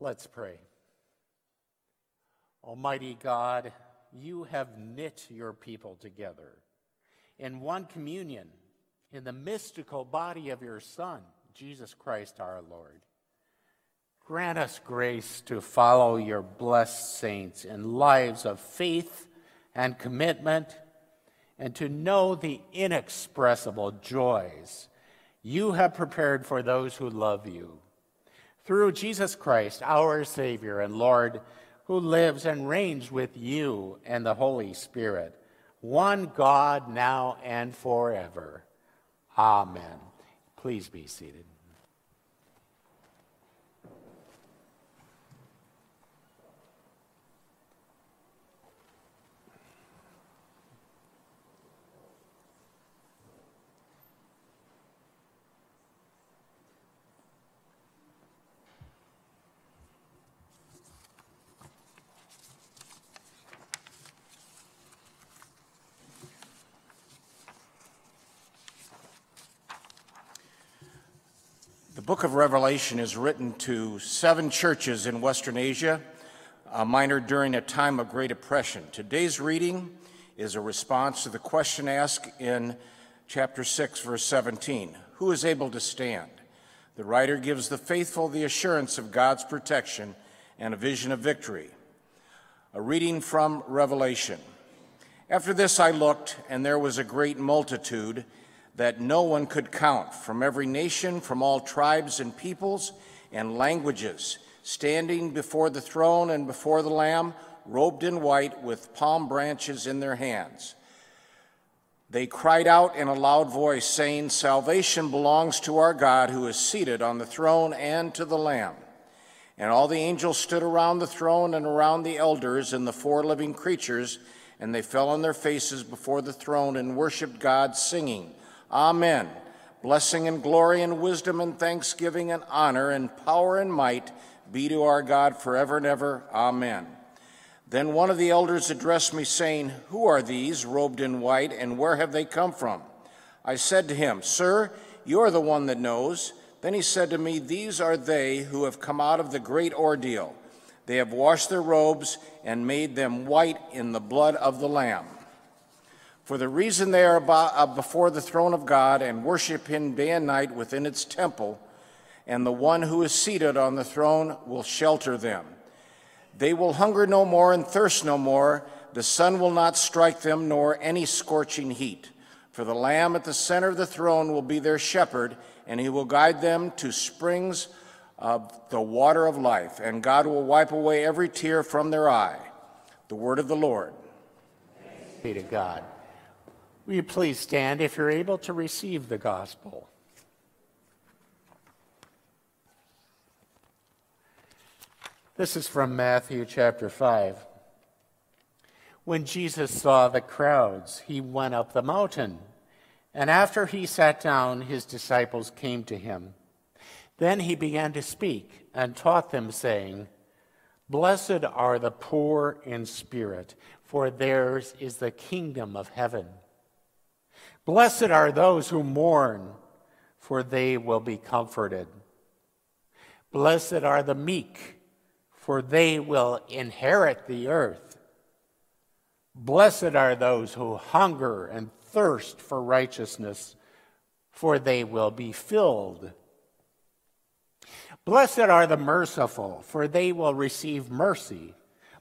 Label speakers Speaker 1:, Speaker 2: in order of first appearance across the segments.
Speaker 1: Let's pray. Almighty God, you have knit your people together in one communion in the mystical body of your Son, Jesus Christ our Lord. Grant us grace to follow your blessed saints in lives of faith and commitment, and to know the inexpressible joys you have prepared for those who love you. Through Jesus Christ, our Savior and Lord, who lives and reigns with you and the Holy Spirit, one God now and forever. Amen. Please be seated.
Speaker 2: Book of Revelation is written to seven churches in Western Asia, uh, minor during a time of great oppression. Today's reading is a response to the question asked in chapter 6, verse 17 Who is able to stand? The writer gives the faithful the assurance of God's protection and a vision of victory. A reading from Revelation. After this I looked, and there was a great multitude that no one could count from every nation, from all tribes and peoples and languages, standing before the throne and before the Lamb, robed in white with palm branches in their hands. They cried out in a loud voice, saying, Salvation belongs to our God who is seated on the throne and to the Lamb. And all the angels stood around the throne and around the elders and the four living creatures, and they fell on their faces before the throne and worshiped God, singing, Amen. Blessing and glory and wisdom and thanksgiving and honor and power and might be to our God forever and ever. Amen. Then one of the elders addressed me, saying, Who are these, robed in white, and where have they come from? I said to him, Sir, you are the one that knows. Then he said to me, These are they who have come out of the great ordeal. They have washed their robes and made them white in the blood of the Lamb. For the reason they are uh, before the throne of God and worship Him day and night within its temple, and the one who is seated on the throne will shelter them. They will hunger no more and thirst no more. The sun will not strike them, nor any scorching heat. For the Lamb at the center of the throne will be their shepherd, and he will guide them to springs of the water of life, and God will wipe away every tear from their eye. The word of the Lord.
Speaker 1: Be to God. Will you please stand if you're able to receive the gospel? This is from Matthew chapter 5. When Jesus saw the crowds, he went up the mountain, and after he sat down, his disciples came to him. Then he began to speak and taught them, saying, Blessed are the poor in spirit, for theirs is the kingdom of heaven. Blessed are those who mourn, for they will be comforted. Blessed are the meek, for they will inherit the earth. Blessed are those who hunger and thirst for righteousness, for they will be filled. Blessed are the merciful, for they will receive mercy.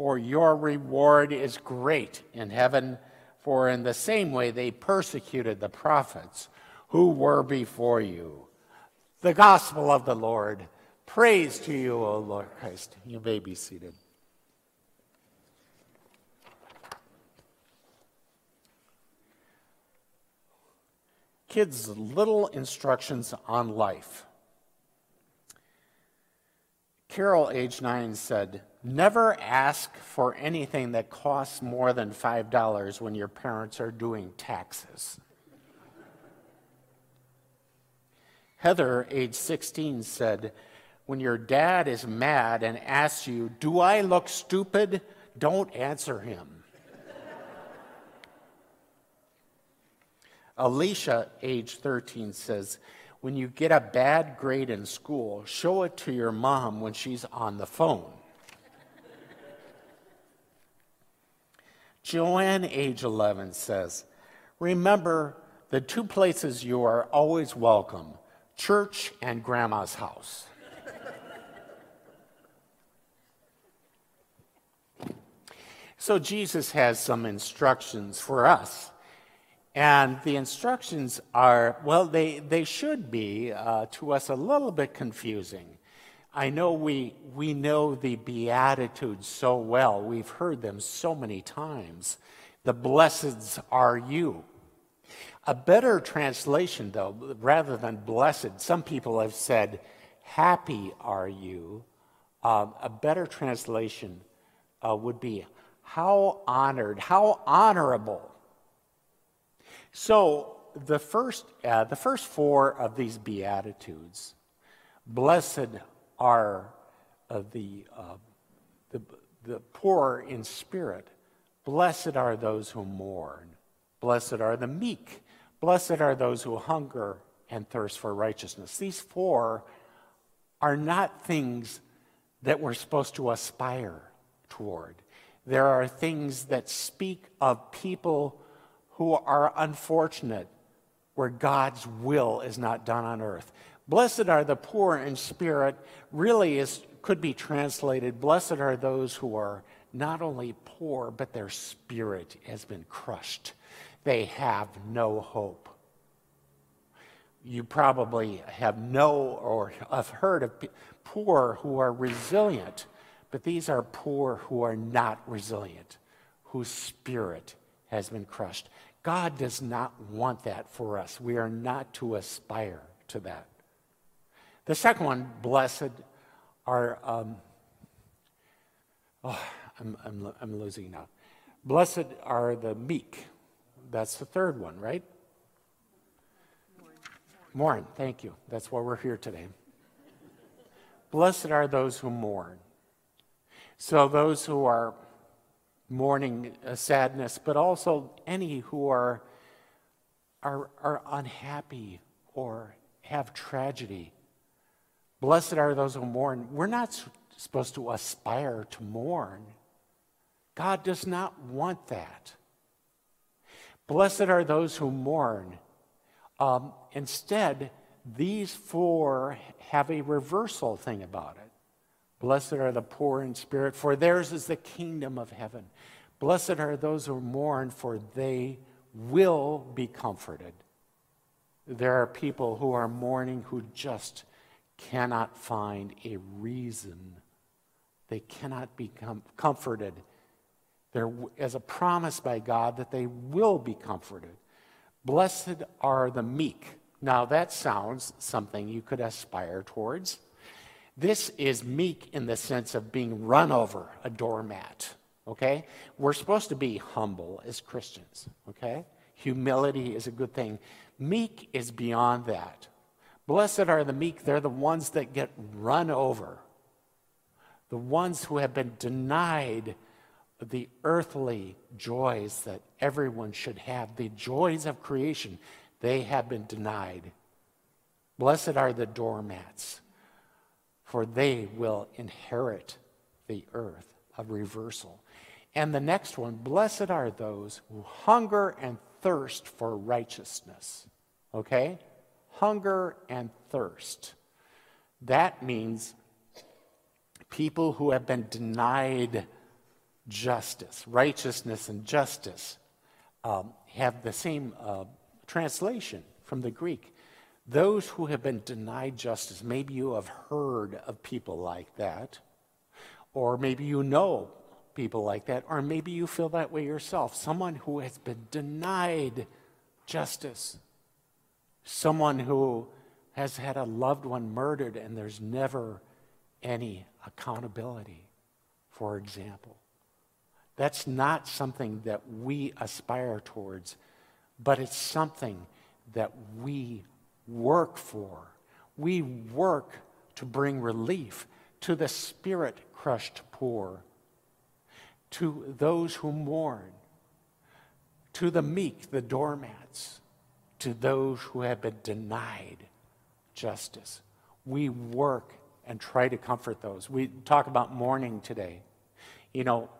Speaker 1: for your reward is great in heaven for in the same way they persecuted the prophets who were before you. The gospel of the Lord. Praise to you, O Lord Christ. You may be seated. Kids' little instructions on life. Carol, age nine, said, Never ask for anything that costs more than $5 when your parents are doing taxes. Heather, age 16, said, When your dad is mad and asks you, Do I look stupid? Don't answer him. Alicia, age 13, says, when you get a bad grade in school, show it to your mom when she's on the phone. Joanne, age 11, says, Remember the two places you are always welcome church and grandma's house. so Jesus has some instructions for us and the instructions are, well, they, they should be uh, to us a little bit confusing. I know we, we know the Beatitudes so well, we've heard them so many times. The blesseds are you. A better translation, though, rather than blessed, some people have said, happy are you. Uh, a better translation uh, would be, how honored, how honorable so the first, uh, the first four of these beatitudes, blessed are uh, the, uh, the the poor in spirit, blessed are those who mourn, blessed are the meek, blessed are those who hunger and thirst for righteousness. These four are not things that we're supposed to aspire toward. There are things that speak of people who are unfortunate where God's will is not done on earth. Blessed are the poor in spirit, really is, could be translated blessed are those who are not only poor, but their spirit has been crushed. They have no hope. You probably have no or have heard of poor who are resilient, but these are poor who are not resilient, whose spirit has been crushed. God does not want that for us. We are not to aspire to that. The second one, blessed are, um, oh, I'm, I'm, I'm losing now. Blessed are the meek. That's the third one, right? Mourn. Thank you. That's why we're here today. Blessed are those who mourn. So, those who are mourning a sadness, but also any who are, are, are unhappy or have tragedy. Blessed are those who mourn. We're not supposed to aspire to mourn. God does not want that. Blessed are those who mourn. Um, instead, these four have a reversal thing about it. Blessed are the poor in spirit, for theirs is the kingdom of heaven. Blessed are those who mourn, for they will be comforted. There are people who are mourning who just cannot find a reason. They cannot be com- comforted. There is a promise by God that they will be comforted. Blessed are the meek. Now, that sounds something you could aspire towards. This is meek in the sense of being run over, a doormat, okay? We're supposed to be humble as Christians, okay? Humility is a good thing. Meek is beyond that. Blessed are the meek, they're the ones that get run over, the ones who have been denied the earthly joys that everyone should have, the joys of creation, they have been denied. Blessed are the doormats for they will inherit the earth, a reversal. And the next one, blessed are those who hunger and thirst for righteousness. Okay? Hunger and thirst. That means people who have been denied justice, righteousness and justice, um, have the same uh, translation from the Greek. Those who have been denied justice, maybe you have heard of people like that, or maybe you know people like that, or maybe you feel that way yourself. Someone who has been denied justice, someone who has had a loved one murdered and there's never any accountability, for example. That's not something that we aspire towards, but it's something that we work for. We work to bring relief to the spirit crushed poor, to those who mourn, to the meek, the doormats, to those who have been denied justice. We work and try to comfort those. We talk about mourning today. You know,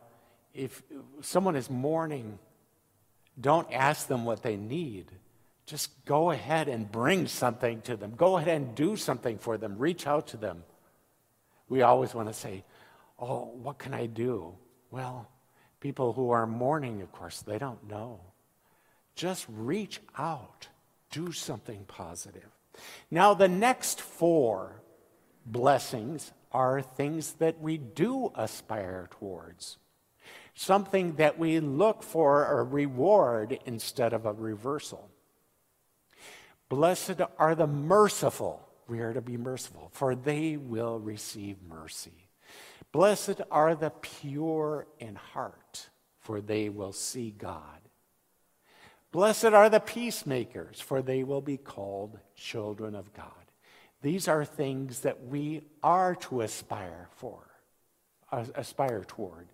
Speaker 1: if someone is mourning, don't ask them what they need. Just go ahead and bring something to them. Go ahead and do something for them. Reach out to them. We always want to say, Oh, what can I do? Well, people who are mourning, of course, they don't know. Just reach out, do something positive. Now, the next four blessings are things that we do aspire towards, something that we look for a reward instead of a reversal. Blessed are the merciful. We are to be merciful, for they will receive mercy. Blessed are the pure in heart, for they will see God. Blessed are the peacemakers, for they will be called children of God. These are things that we are to aspire for, uh, aspire toward.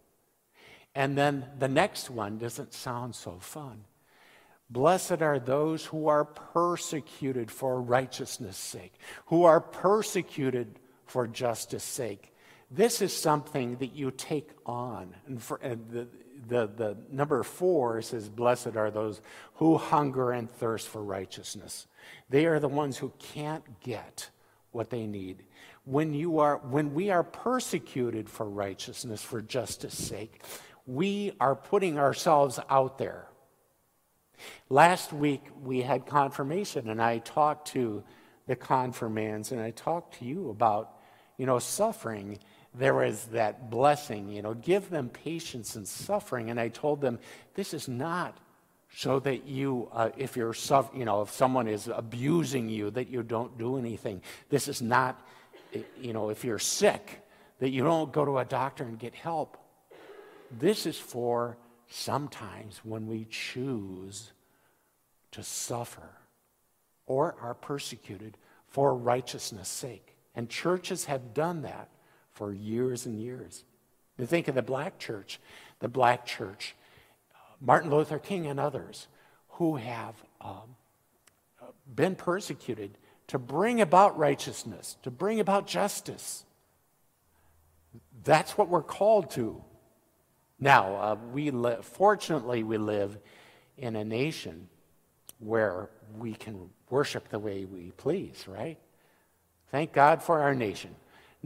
Speaker 1: And then the next one doesn't sound so fun. Blessed are those who are persecuted for righteousness' sake, who are persecuted for justice' sake. This is something that you take on. And, for, and the, the, the number four says, Blessed are those who hunger and thirst for righteousness. They are the ones who can't get what they need. When, you are, when we are persecuted for righteousness, for justice' sake, we are putting ourselves out there. Last week we had confirmation, and I talked to the confirmands, and I talked to you about, you know, suffering. There was that blessing, you know, give them patience and suffering. And I told them, this is not so that you, uh, if you're, you know, if someone is abusing you, that you don't do anything. This is not, you know, if you're sick, that you don't go to a doctor and get help. This is for sometimes when we choose to suffer or are persecuted for righteousness' sake. And churches have done that for years and years. You think of the black church, the black church, Martin Luther King and others who have um, been persecuted to bring about righteousness, to bring about justice. That's what we're called to. Now, uh, we li- fortunately, we live in a nation where we can worship the way we please, right? Thank God for our nation.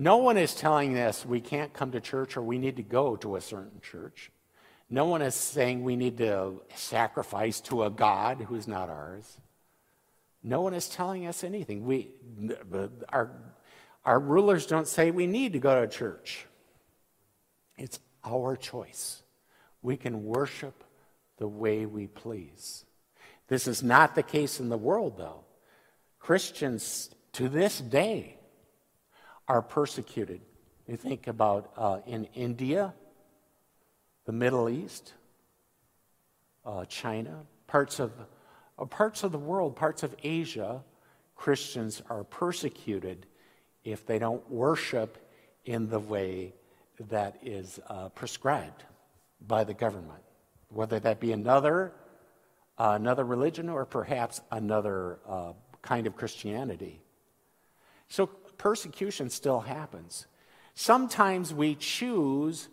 Speaker 1: No one is telling us we can't come to church or we need to go to a certain church. No one is saying we need to sacrifice to a God who's not ours. No one is telling us anything. We, our, our rulers don't say we need to go to church. It's our choice. We can worship the way we please. This is not the case in the world, though. Christians to this day are persecuted. You think about uh, in India, the Middle East, uh, China, parts of, uh, parts of the world, parts of Asia, Christians are persecuted if they don't worship in the way that is uh, prescribed by the government, whether that be another, uh, another religion or perhaps another uh, kind of Christianity. So persecution still happens. Sometimes we choose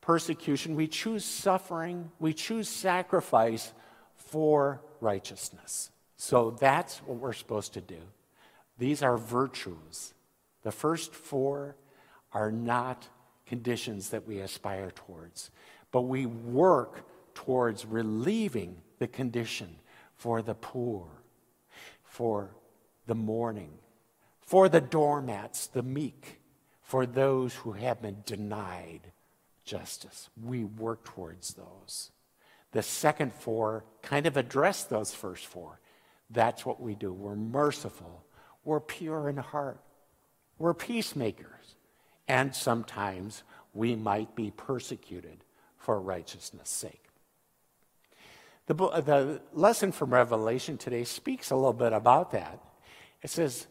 Speaker 1: persecution, we choose suffering, we choose sacrifice for righteousness. So that's what we're supposed to do. These are virtues. The first four are not conditions that we aspire towards, but we work towards relieving the condition for the poor, for the mourning, for the doormats, the meek, for those who have been denied justice. We work towards those. The second four kind of address those first four. That's what we do. We're merciful, we're pure in heart, we're peacemakers, and sometimes we might be persecuted for righteousness' sake. The, the lesson from Revelation today speaks a little bit about that. It says,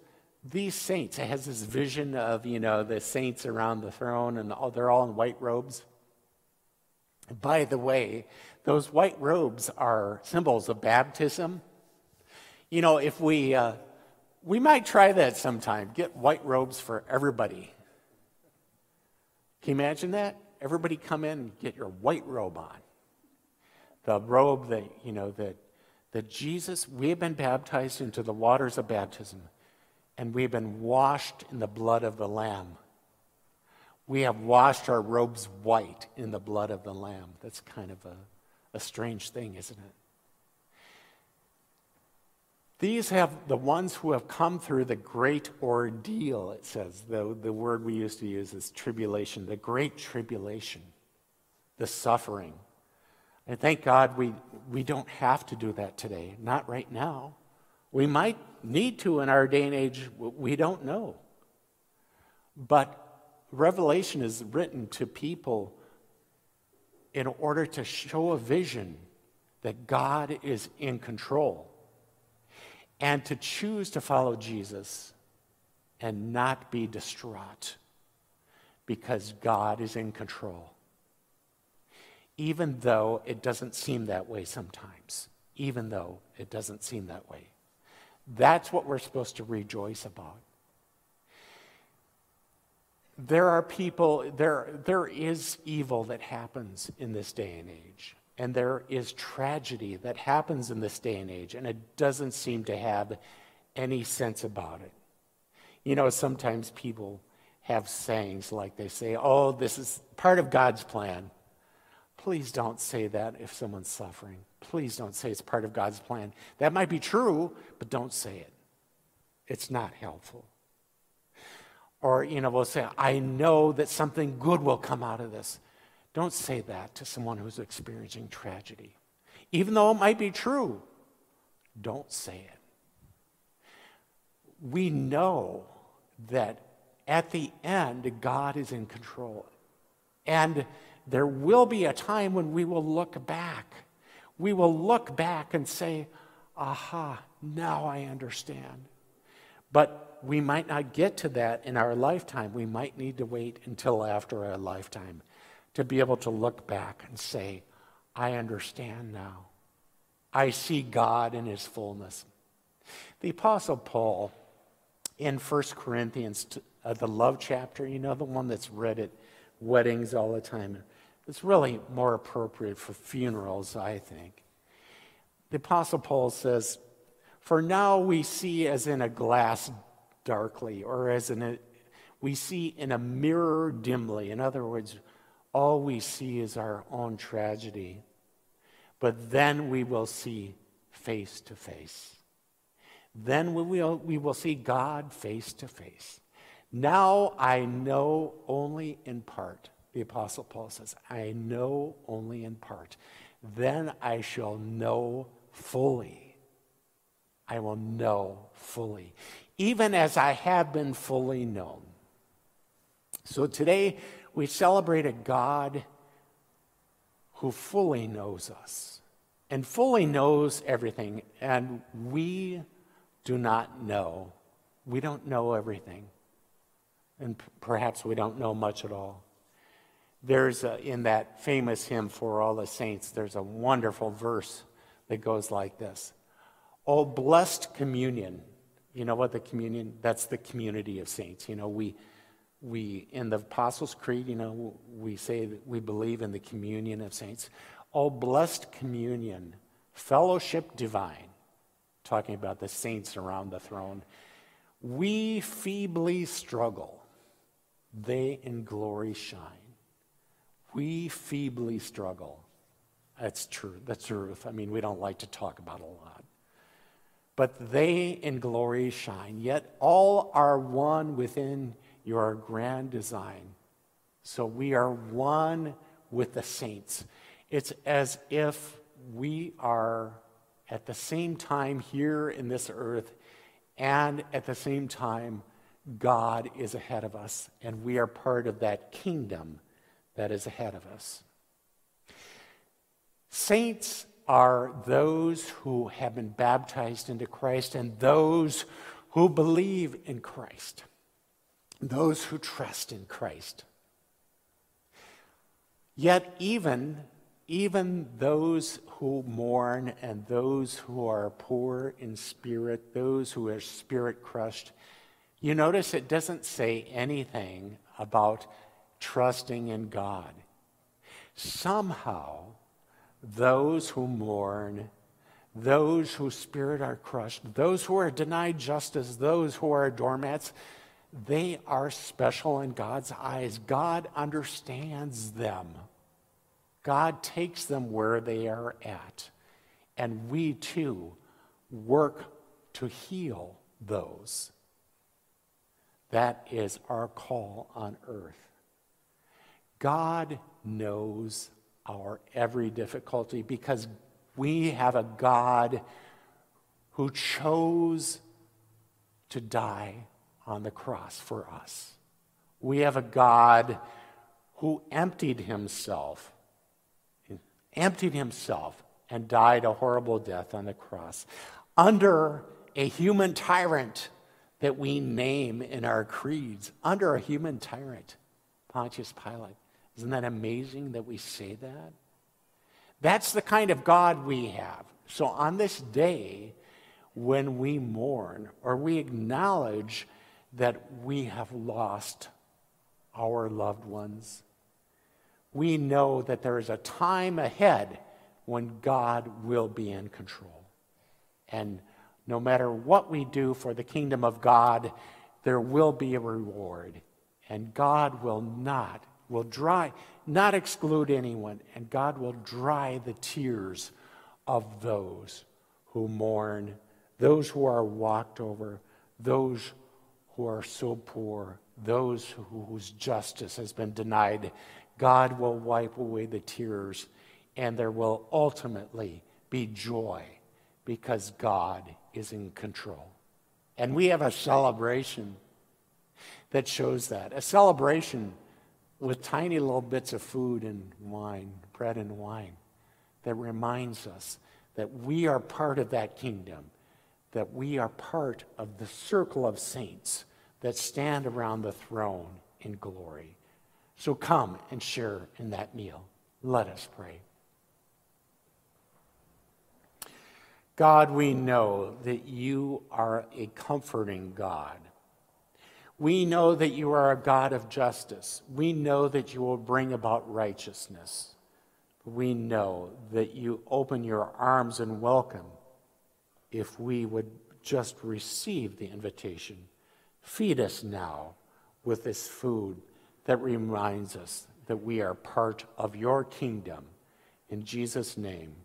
Speaker 1: these saints, it has this vision of, you know, the saints around the throne and all, they're all in white robes. By the way, those white robes are symbols of baptism. You know, if we, uh, we might try that sometime, get white robes for everybody. Can you imagine that? Everybody come in and get your white robe on. The robe that, you know, that, that Jesus, we have been baptized into the waters of baptism and we've been washed in the blood of the Lamb. We have washed our robes white in the blood of the Lamb. That's kind of a, a strange thing, isn't it? These have the ones who have come through the great ordeal, it says. The, the word we used to use is tribulation, the great tribulation, the suffering. And thank God we, we don't have to do that today, not right now. We might need to in our day and age, we don't know. But Revelation is written to people in order to show a vision that God is in control and to choose to follow Jesus and not be distraught because God is in control. Even though it doesn't seem that way sometimes, even though it doesn't seem that way. That's what we're supposed to rejoice about. There are people, there, there is evil that happens in this day and age. And there is tragedy that happens in this day and age, and it doesn't seem to have any sense about it. You know, sometimes people have sayings like they say, oh, this is part of God's plan. Please don't say that if someone's suffering. Please don't say it's part of God's plan. That might be true, but don't say it. It's not helpful. Or, you know, we'll say, I know that something good will come out of this. Don't say that to someone who's experiencing tragedy. Even though it might be true, don't say it. We know that at the end, God is in control. And there will be a time when we will look back. We will look back and say, aha, now I understand. But we might not get to that in our lifetime. We might need to wait until after our lifetime to be able to look back and say, I understand now. I see God in his fullness. The Apostle Paul in 1 Corinthians, uh, the love chapter, you know, the one that's read at weddings all the time. It's really more appropriate for funerals, I think. The Apostle Paul says, For now we see as in a glass darkly, or as in a, we see in a mirror dimly. In other words, all we see is our own tragedy. But then we will see face to face. Then we will, we will see God face to face. Now I know only in part the Apostle Paul says, I know only in part. Then I shall know fully. I will know fully, even as I have been fully known. So today we celebrate a God who fully knows us and fully knows everything, and we do not know. We don't know everything, and perhaps we don't know much at all. There's a, in that famous hymn for all the saints, there's a wonderful verse that goes like this Oh, blessed communion. You know what the communion, that's the community of saints. You know, we, we in the Apostles' Creed, you know, we say that we believe in the communion of saints. Oh, blessed communion, fellowship divine, talking about the saints around the throne. We feebly struggle, they in glory shine. We feebly struggle. That's true. That's truth. I mean, we don't like to talk about a lot. But they in glory shine, yet all are one within your grand design. So we are one with the saints. It's as if we are at the same time here in this earth and at the same time God is ahead of us, and we are part of that kingdom that is ahead of us. Saints are those who have been baptized into Christ and those who believe in Christ, those who trust in Christ. Yet, even, even those who mourn and those who are poor in spirit, those who are spirit crushed, you notice it doesn't say anything about trusting in God. Somehow, those who mourn, those whose spirit are crushed, those who are denied justice, those who are doormats, they are special in God's eyes. God understands them. God takes them where they are at. And we too work to heal those. That is our call on earth. God knows our every difficulty because we have a God who chose to die on the cross for us. We have a God who emptied himself, emptied himself, and died a horrible death on the cross under a human tyrant that we name in our creeds, under a human tyrant, Pontius Pilate. Isn't that amazing that we say that? That's the kind of God we have. So on this day, when we mourn or we acknowledge that we have lost our loved ones, we know that there is a time ahead when God will be in control. And no matter what we do for the kingdom of God, there will be a reward. And God will not will dry, not exclude anyone, and God will dry the tears of those who mourn, those who are walked over, those who are so poor, those whose justice has been denied. God will wipe away the tears, and there will ultimately be joy because God is in control. And we have a celebration that shows that. A celebration with tiny little bits of food and wine, bread and wine, that reminds us that we are part of that kingdom, that we are part of the circle of saints that stand around the throne in glory. So come and share in that meal. Let us pray. God, we know that you are a comforting God we know that you are a God of justice. We know that you will bring about righteousness. We know that you open your arms and welcome if we would just receive the invitation. Feed us now with this food that reminds us that we are part of your kingdom. In Jesus' name,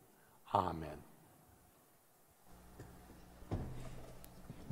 Speaker 1: amen.